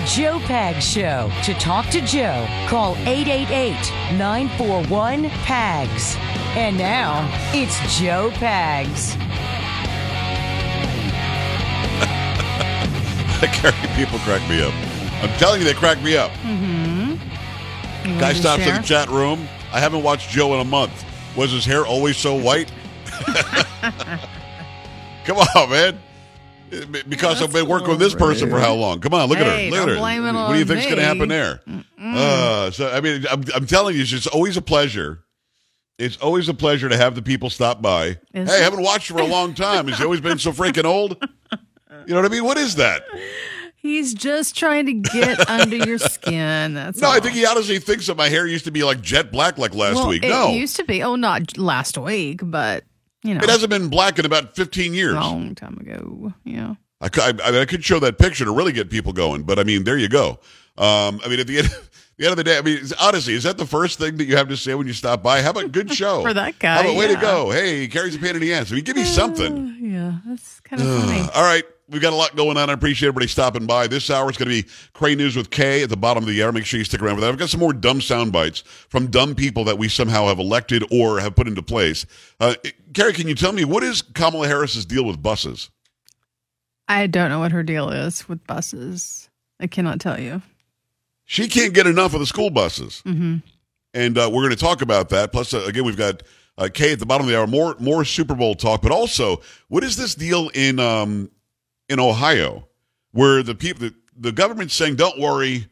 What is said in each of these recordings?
The Joe Pags Show. To talk to Joe, call 888 941 PAGS. And now, it's Joe Pags. Carrie, people crack me up. I'm telling you, they crack me up. Mm-hmm. You Guy stops in the chat room. I haven't watched Joe in a month. Was his hair always so white? Come on, man. Because I've been working with this person for how long? Come on, look at her. Look at her. what do you think's going to happen there? Uh, so I mean, I'm, I'm telling you, it's just always a pleasure. It's always a pleasure to have the people stop by. Is hey, I haven't watched for a long time. Has he always been so freaking old? You know what I mean? What is that? He's just trying to get under your skin. That's No, all. I think he honestly thinks that my hair used to be like jet black like last well, week. It No, it used to be. Oh, not last week, but you know, it hasn't been black in about 15 years. long time ago. Yeah. I, I, I could show that picture to really get people going, but I mean, there you go. Um, I mean, at the end, the end of the day, I mean, honestly, is that the first thing that you have to say when you stop by? How about good show For that guy, How about way to go? Hey, he carries a pain in the ass. I mean, give me something. Uh, yeah, that's kind of funny. All right. We've got a lot going on. I appreciate everybody stopping by. This hour is going to be Cray News with Kay at the bottom of the hour. Make sure you stick around for that. I've got some more dumb sound bites from dumb people that we somehow have elected or have put into place. Uh, Carrie, can you tell me what is Kamala Harris's deal with buses? I don't know what her deal is with buses. I cannot tell you. She can't get enough of the school buses. hmm and uh, we're going to talk about that. Plus, uh, again, we've got uh, Kay at the bottom of the hour. More more Super Bowl talk, but also, what is this deal in um, in Ohio where the people the, the government's saying, "Don't worry,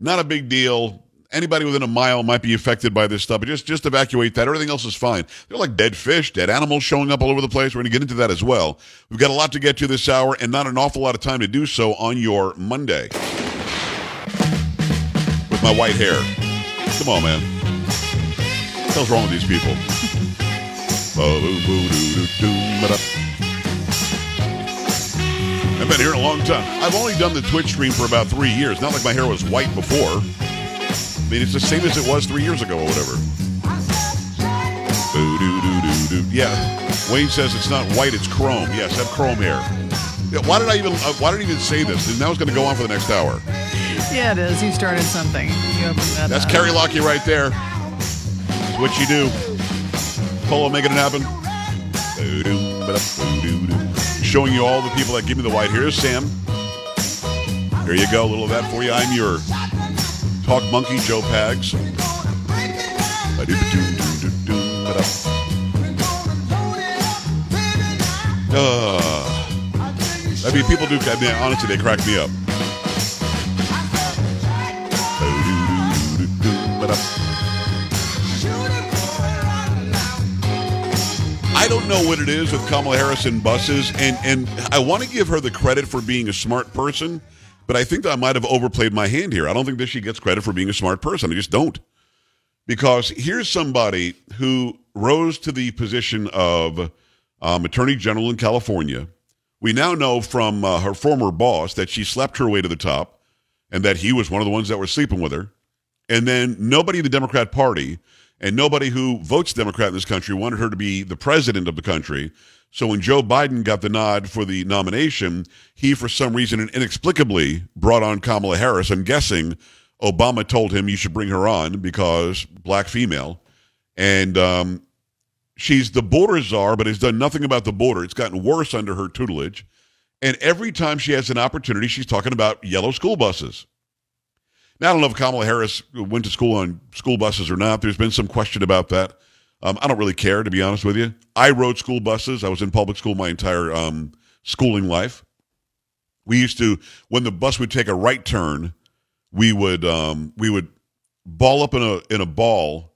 not a big deal." Anybody within a mile might be affected by this stuff, but just just evacuate that. Everything else is fine. They're like dead fish, dead animals showing up all over the place. We're going to get into that as well. We've got a lot to get to this hour, and not an awful lot of time to do so on your Monday with my white hair. Come on, man. What the hell's wrong with these people? I've been here a long time. I've only done the Twitch stream for about three years. Not like my hair was white before. I mean, it's the same as it was three years ago or whatever. Yeah, Wayne says it's not white, it's chrome. Yes, I have chrome hair. Yeah, why did I even? Uh, why did I even say this? And now it's going to go on for the next hour. Yeah, it is. You started something. You opened that That's up. Carrie Lockie right there. It's what you do. Polo making it happen. Showing you all the people that give me the white. Here's Sam. Here you go. A little of that for you. I'm your talk monkey, Joe Pags. Uh, I mean, people do. I mean, honestly, they crack me up. I don't know what it is with Kamala Harris and buses, and and I want to give her the credit for being a smart person, but I think that I might have overplayed my hand here. I don't think that she gets credit for being a smart person. I just don't, because here's somebody who rose to the position of um, Attorney General in California. We now know from uh, her former boss that she slept her way to the top, and that he was one of the ones that were sleeping with her. And then nobody in the Democrat Party and nobody who votes Democrat in this country wanted her to be the president of the country. So when Joe Biden got the nod for the nomination, he, for some reason and inexplicably, brought on Kamala Harris. I'm guessing Obama told him you should bring her on because black female. And um, she's the border czar, but has done nothing about the border. It's gotten worse under her tutelage. And every time she has an opportunity, she's talking about yellow school buses. Now, I don't know if Kamala Harris went to school on school buses or not. There's been some question about that. Um, I don't really care, to be honest with you. I rode school buses. I was in public school my entire um, schooling life. We used to, when the bus would take a right turn, we would um, we would ball up in a in a ball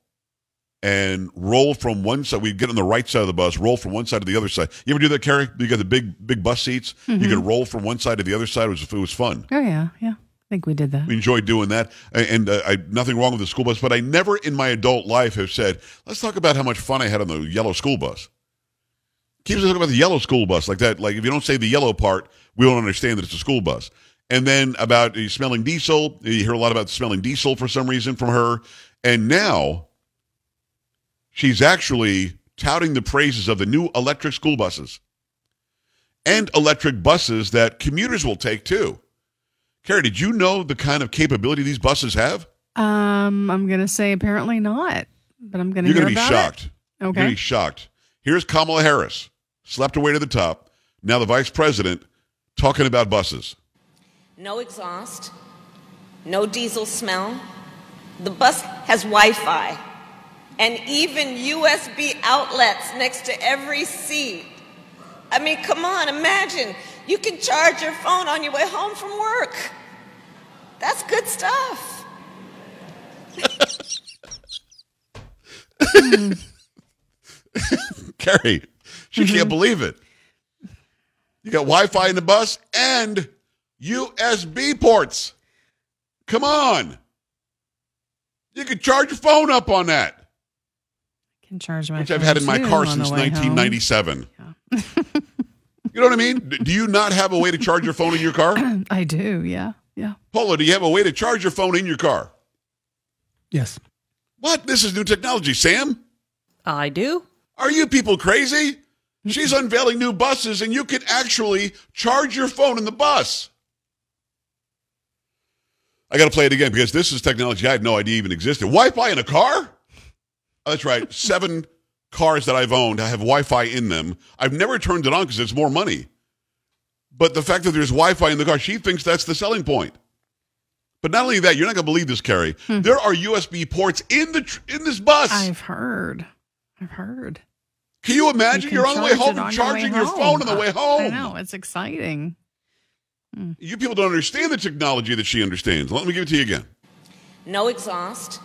and roll from one side. We'd get on the right side of the bus, roll from one side to the other side. You ever do that, Carrie? You got the big big bus seats. You could roll from one side to the other side. It was it was fun. Oh yeah, yeah. I think we did that. We enjoyed doing that, and uh, I nothing wrong with the school bus. But I never in my adult life have said, "Let's talk about how much fun I had on the yellow school bus." Keeps talking about the yellow school bus like that. Like if you don't say the yellow part, we don't understand that it's a school bus. And then about uh, smelling diesel, you hear a lot about smelling diesel for some reason from her. And now she's actually touting the praises of the new electric school buses and electric buses that commuters will take too. Carrie, did you know the kind of capability these buses have? Um, I'm gonna say apparently not, but I'm gonna. You're hear going to be about it. shocked. You're going to Okay. be shocked. Here's Kamala Harris, slept away to the top. Now the vice president talking about buses. No exhaust, no diesel smell. The bus has Wi Fi and even USB outlets next to every seat. I mean, come on, imagine. You can charge your phone on your way home from work. That's good stuff. Carrie, she Mm-hmm. can't believe it. You got Wi Fi in the bus and USB ports. Come on. You can charge your phone up on that, Can charge my which I've had in my car since the way home. 1997. you know what I mean? Do you not have a way to charge your phone in your car? I do. Yeah. Yeah. Polo, do you have a way to charge your phone in your car? Yes. What? This is new technology, Sam. I do. Are you people crazy? She's unveiling new buses and you can actually charge your phone in the bus. I got to play it again because this is technology I had no idea even existed. Wi Fi in a car? Oh, that's right. Seven cars that I've owned I have Wi Fi in them. I've never turned it on because it's more money. But the fact that there's Wi Fi in the car, she thinks that's the selling point. But not only that, you're not going to believe this, Carrie. Hmm. There are USB ports in the tr- in this bus. I've heard. I've heard. Can you imagine? can You are on the way home on and your way charging your home. phone on the way home. I know it's exciting. Hmm. You people don't understand the technology that she understands. Let me give it to you again. No exhaust,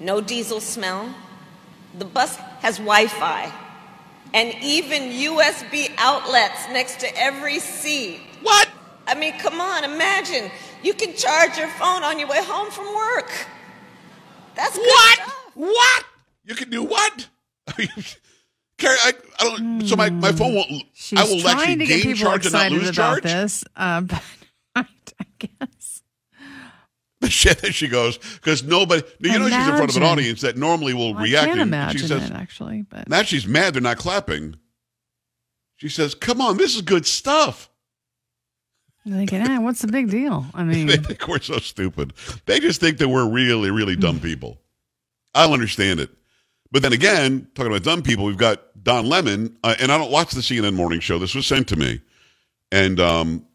no diesel smell. The bus has Wi Fi and even USB outlets next to every seat. What? I mean, come on, imagine. You can charge your phone on your way home from work. That's good What? stuff. What? You can do what? Carrie, I, I don't. So my, my phone won't. She's I will trying actually to get gain people charge and not excited lose about charge. this, uh, but I, I guess. She goes because nobody. You know she's in front of an audience that normally will I react. can't imagine she says, it actually, but Now she's mad they're not clapping. She says, "Come on, this is good stuff." Thinking, eh, what's the big deal? I mean, They think we're so stupid. They just think that we're really, really dumb people. I don't understand it. But then again, talking about dumb people, we've got Don Lemon, uh, and I don't watch the CNN morning show. This was sent to me, and um,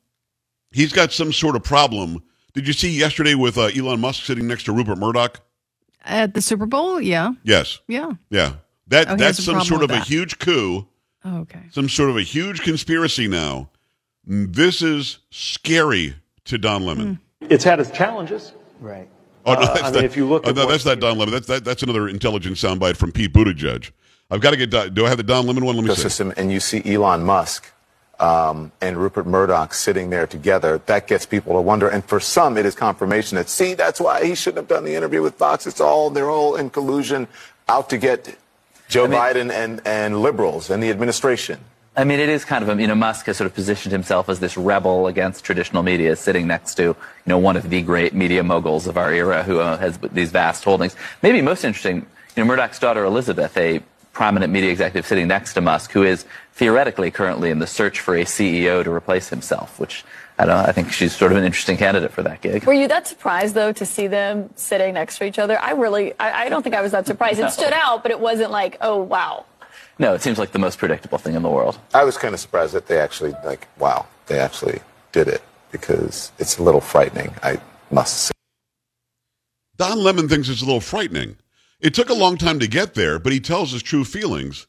he's got some sort of problem. Did you see yesterday with uh, Elon Musk sitting next to Rupert Murdoch? at the Super Bowl, yeah, Yes, yeah. yeah. That oh, that's some sort of with a huge coup, Oh, okay. some sort of a huge conspiracy now. This is scary to Don Lemon. It's had its challenges. Right. Oh, no, Uh, that's I mean, not, if you look oh, at no, what- that's not Don Lemon. That's that, that's another intelligent soundbite from Pete Buttigieg. I've got to get. Don, do I have the Don Lemon one? Let me see. ecosystem and you see Elon Musk um, and Rupert Murdoch sitting there together, that gets people to wonder. And for some, it is confirmation that, see, that's why he shouldn't have done the interview with Fox. It's all, they're all in collusion out to get Joe Biden and, and liberals and the administration. I mean, it is kind of, a, you know, Musk has sort of positioned himself as this rebel against traditional media, sitting next to, you know, one of the great media moguls of our era who uh, has these vast holdings. Maybe most interesting, you know, Murdoch's daughter Elizabeth, a prominent media executive sitting next to Musk, who is theoretically currently in the search for a CEO to replace himself, which I don't know, I think she's sort of an interesting candidate for that gig. Were you that surprised though to see them sitting next to each other? I really, I, I don't think I was that surprised. No. It stood out, but it wasn't like, oh wow. No, it seems like the most predictable thing in the world. I was kind of surprised that they actually, like, wow, they actually did it because it's a little frightening, I must say. Don Lemon thinks it's a little frightening. It took a long time to get there, but he tells his true feelings.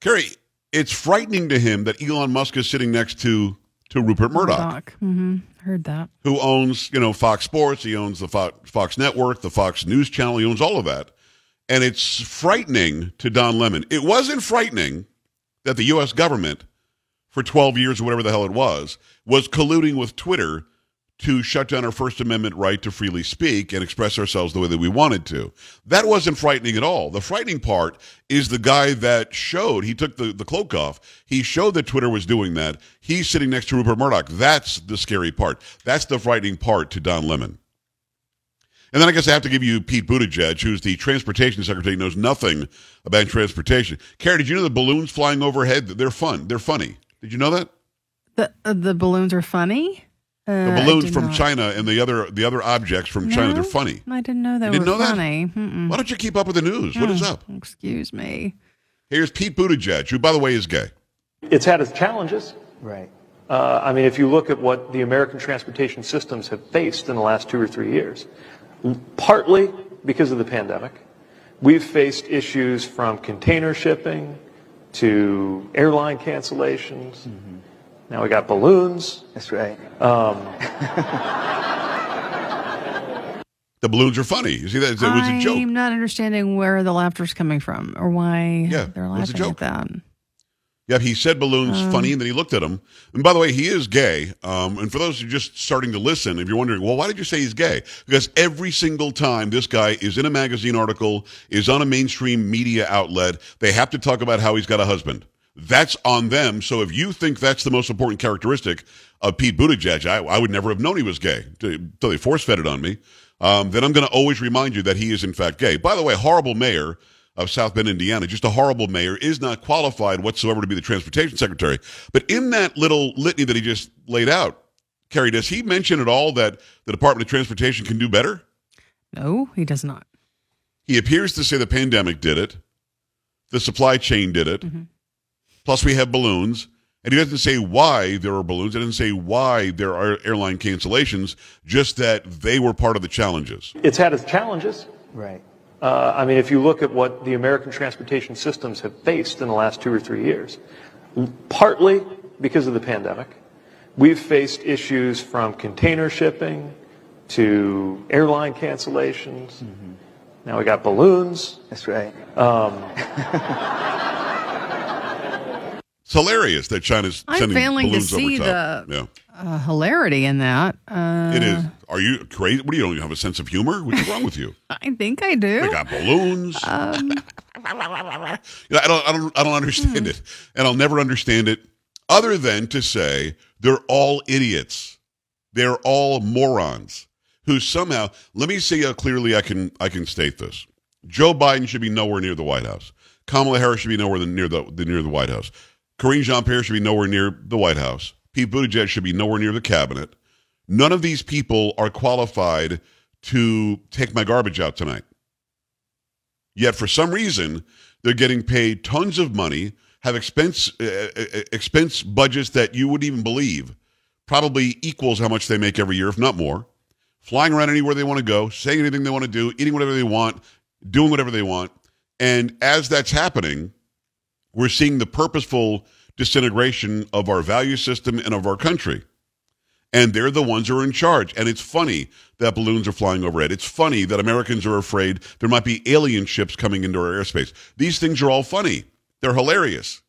Carrie, it's frightening to him that Elon Musk is sitting next to to Rupert Murdoch, Mm-hmm. Heard that. who owns you know Fox Sports. He owns the Fox, Fox Network, the Fox News Channel. He owns all of that, and it's frightening to Don Lemon. It wasn't frightening that the U.S. government, for 12 years or whatever the hell it was, was colluding with Twitter to shut down our First Amendment right to freely speak and express ourselves the way that we wanted to. That wasn't frightening at all. The frightening part is the guy that showed, he took the, the cloak off. He showed that Twitter was doing that. He's sitting next to Rupert Murdoch. That's the scary part. That's the frightening part to Don Lemon. And then I guess I have to give you Pete Buttigieg, who's the transportation secretary, knows nothing about transportation. Carrie, did you know the balloons flying overhead? They're fun. They're funny. Did you know that? The uh, the balloons are funny. Uh, The balloons from not. China and the other the other objects from China. They're funny. I didn't know they You didn't were know that? Mm-mm. Why don't you keep up with the news? What is Oh, up? Excuse me. Here's Pete Buttigieg, who, by the way, is gay. It's had its challenges. Right. Uh, I mean, if you look at what the American transportation systems have faced in the last two or three years, partly because of the pandemic, we've faced issues from container shipping to airline cancellations. Now we got balloons. That's right. The balloons are funny. You see that? It was a joke. I'm not understanding where the laughter's coming from or why Yeah, they're it was a laughing joke. at that. Yep, he said balloons Um, funny, and then he looked at him. And by the way, he is gay. Um, and for those who are just starting to listen, if you're wondering, well, why did you say he's gay? Because every single time this guy is in a magazine article, is on a mainstream media outlet, they have to talk about how he's got a husband. That's on them. So if you think that's the most important characteristic of Pete Buttigieg, I, I would never have known he was gay until they force fed it on me. Um, then I'm going to always remind you that he is in fact gay. By the way, horrible mayor of South Bend, Indiana, just a horrible mayor, is not qualified whatsoever to be the transportation secretary. But in that little litany that he just laid out, Carrie, does he mention at all that the Department of Transportation can do better? No, he does not. He appears to say the pandemic did it, the supply chain did it, plus we have balloons. And he doesn't say why there are balloons. He doesn't say why there are airline cancellations, just that they were part of the challenges. It's had its challenges. Right. Uh, I mean, if you look at what the American transportation systems have faced in the last two or three years, partly because of the pandemic, we've faced issues from container shipping to airline cancellations. Now we got balloons. That's right. It's hilarious that China's I'm sending failing to balloons see over top. the- yeah, Uh, hilarity in that. Uh, it is. Are you crazy? What do you don't have a sense of humor? What's wrong with you? I think I do. They got balloons. Um, You know, I don't, I don't, I don't understand it, and I'll never understand it, other than to say they're all idiots. They're all morons who somehow. Let me see how clearly I can, I can state this. Joe Biden should be nowhere near the White House. Kamala Harris should be nowhere near the, the near the White House. Karine Jean-Pierre should be nowhere near the White House. Pete Buttigieg should be nowhere near the cabinet. None of these people are qualified to take my garbage out tonight. Yet for some reason, they're getting paid tons of money, have expense uh, uh, expense budgets that you wouldn't even believe, probably equals how much they make every year, if not more. Flying around anywhere they want to go, saying anything they want to do, eating whatever they want, doing whatever they want. And as that's happening, we're seeing the purposeful disintegration of our value system and of our country. And they're the ones who are in charge. And it's funny that balloons are flying overhead. It's funny that Americans are afraid there might be alien ships coming into our airspace. These things are all funny. They're hilarious.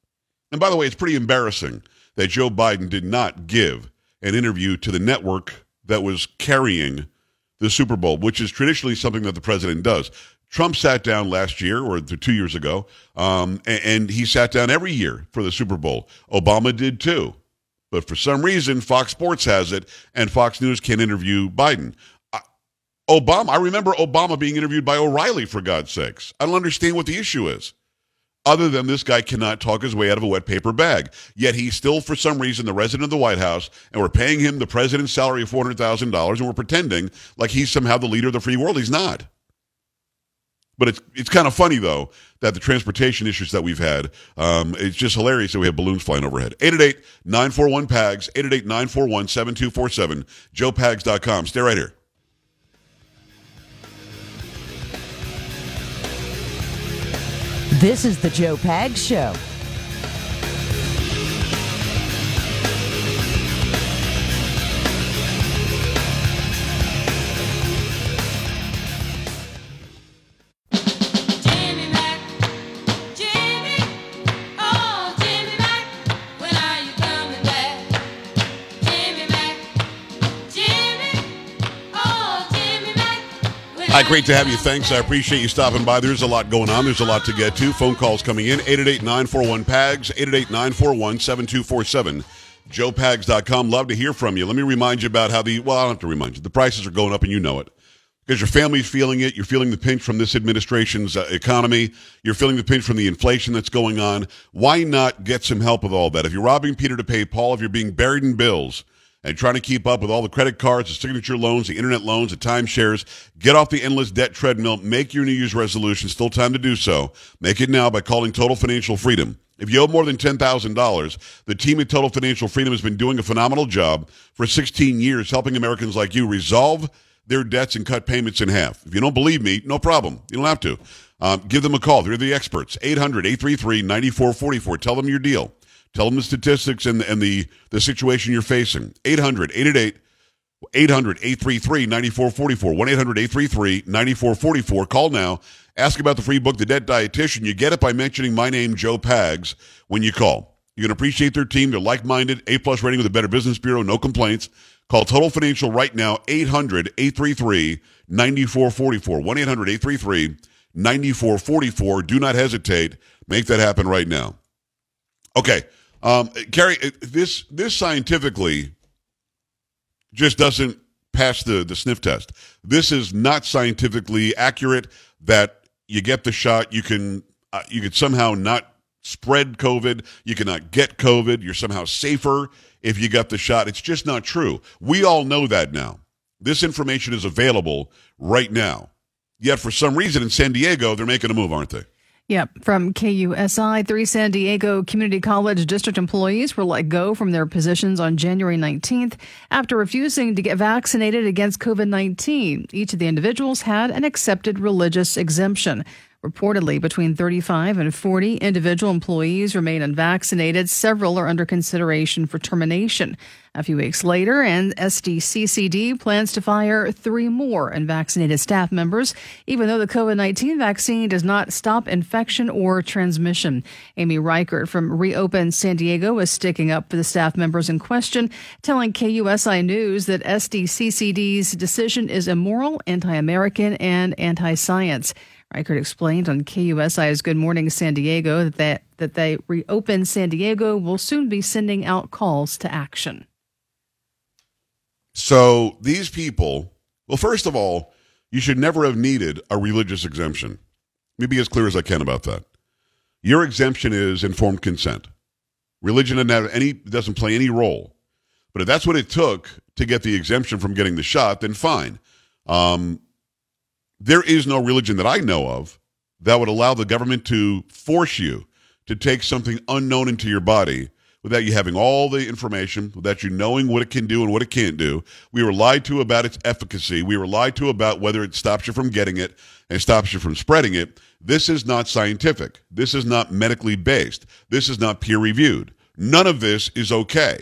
And by the way, it's pretty embarrassing that Joe Biden did not give an interview to the network that was carrying the Super Bowl, which is traditionally something that the president does. Trump sat down last year or two years ago, um, a- and, he sat down every year for the Super Bowl. Obama did too. But for some reason, Fox Sports has it, and Fox News can't interview Biden. Obama, I remember Obama being interviewed by O'Reilly, for God's sakes. I don't understand what the issue is other than this guy cannot talk his way out of a wet paper bag. Yet he's still, for some reason, the resident of the White House, and we're paying him the president's salary of $400,000, and we're pretending like he's somehow the leader of the free world. He's not. But it's it's kind of funny though that the transportation issues that we've had, um, it's just hilarious that we have balloons flying overhead. 888-941-PAGS, 888-941-7247, joepags.com. Stay right here. This is the Joe Pags Show. Great to have you. Thanks. I appreciate you stopping by. There's a lot going on. There's a lot to get to. Phone calls coming in 888 941 PAGS, 888 941 7247. JoePags.com. Love to hear from you. Let me remind you about how the, well, I don't have to remind you. The prices are going up and you know it. Because your family's feeling it. You're feeling the pinch from this administration's uh, economy. You're feeling the pinch from the inflation that's going on. Why not get some help with all that? If you're robbing Peter to pay Paul, if you're being buried in bills, and trying to keep up with all the credit cards, the signature loans, the internet loans, the timeshares. Get off the endless debt treadmill. Make your New Year's resolution. Still time to do so. Make it now by calling Total Financial Freedom. If you owe more than $10,000, the team at Total Financial Freedom has been doing a phenomenal job for 16 years helping Americans like you resolve their debts and cut payments in half. If you don't believe me, no problem. You don't have to. Um, give them a call. They're the experts. 800 833 9444. Tell them your deal. Tell them the statistics and, and the, the situation you're facing. 800 888 800 833 9444. 1 800 833 9444. Call now. Ask about the free book, The Debt Dietitian. You get it by mentioning my name, Joe Pags, when you call. You're going to appreciate their team. They're like minded, A plus rating with a Better Business Bureau, no complaints. Call Total Financial right now, 800 833 9444. 1 800 833 9444. Do not hesitate. Make that happen right now. Okay. Um, Carrie, this, this scientifically just doesn't pass the, the sniff test. This is not scientifically accurate that you get the shot, you can uh, you could somehow not spread COVID, you cannot get COVID, you're somehow safer if you got the shot. It's just not true. We all know that now. This information is available right now. Yet for some reason in San Diego, they're making a move, aren't they? Yep. From KUSI, three San Diego Community College district employees were let go from their positions on January 19th after refusing to get vaccinated against COVID 19. Each of the individuals had an accepted religious exemption. Reportedly, between 35 and 40 individual employees remain unvaccinated. Several are under consideration for termination. A few weeks later, and SDCCD plans to fire three more unvaccinated staff members, even though the COVID 19 vaccine does not stop infection or transmission. Amy Reichert from Reopen San Diego is sticking up for the staff members in question, telling KUSI News that SDCCD's decision is immoral, anti American, and anti science. Reichert explained on KUSI's Good Morning San Diego that they, that they reopen San Diego will soon be sending out calls to action. So these people, well, first of all, you should never have needed a religious exemption. Let me be as clear as I can about that. Your exemption is informed consent. Religion doesn't have any doesn't play any role. But if that's what it took to get the exemption from getting the shot, then fine. Um, there is no religion that I know of that would allow the government to force you to take something unknown into your body without you having all the information, without you knowing what it can do and what it can't do. We were lied to about its efficacy. We were lied to about whether it stops you from getting it and stops you from spreading it. This is not scientific. This is not medically based. This is not peer reviewed. None of this is okay.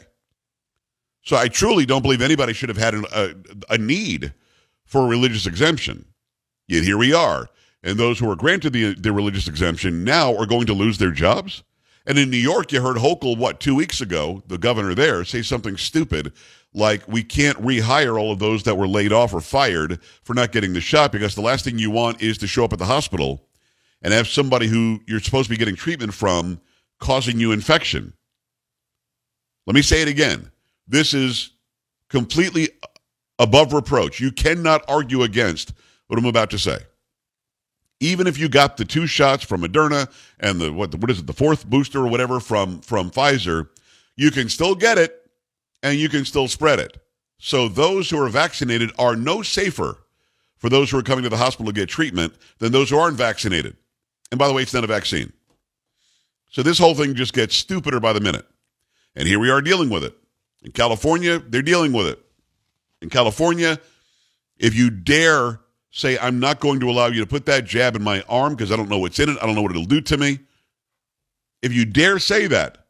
So I truly don't believe anybody should have had an, a, a need for a religious exemption. Yet here we are. And those who are granted the, the religious exemption now are going to lose their jobs. And in New York, you heard Hochul, what, two weeks ago, the governor there, say something stupid like, we can't rehire all of those that were laid off or fired for not getting the shot because the last thing you want is to show up at the hospital and have somebody who you're supposed to be getting treatment from causing you infection. Let me say it again. This is completely above reproach. You cannot argue against what I'm about to say. Even if you got the two shots from Moderna and the what what is it the fourth booster or whatever from from Pfizer, you can still get it and you can still spread it. So those who are vaccinated are no safer for those who are coming to the hospital to get treatment than those who aren't vaccinated. And by the way, it's not a vaccine. So this whole thing just gets stupider by the minute. And here we are dealing with it. In California, they're dealing with it. In California, if you dare say, I'm not going to allow you to put that jab in my arm because I don't know what's in it, I don't know what it'll do to me. If you dare say that,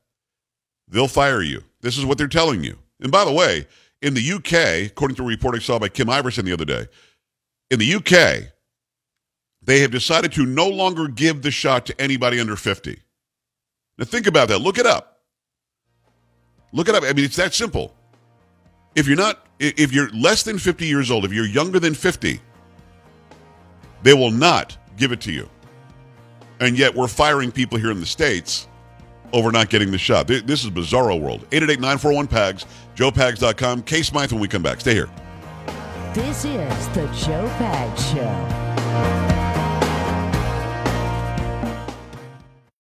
they'll fire you. This is what they're telling you. And by the way, in the UK, according to a report I saw by Kim Iversen the other day, in the UK, they have decided to no longer give the shot to anybody under 50. Now think about that. Look it up. Look it up. I mean, it's that simple. If you're not, if you're less than 50 years old, if you're younger than 50, they will not give it to you. And yet we're firing people here in the States over not getting the shot. This is bizarro world. 888-941-PAGS, joepags.com. Kay Smythe when we come back. Stay here. This is the Joe Pags Show.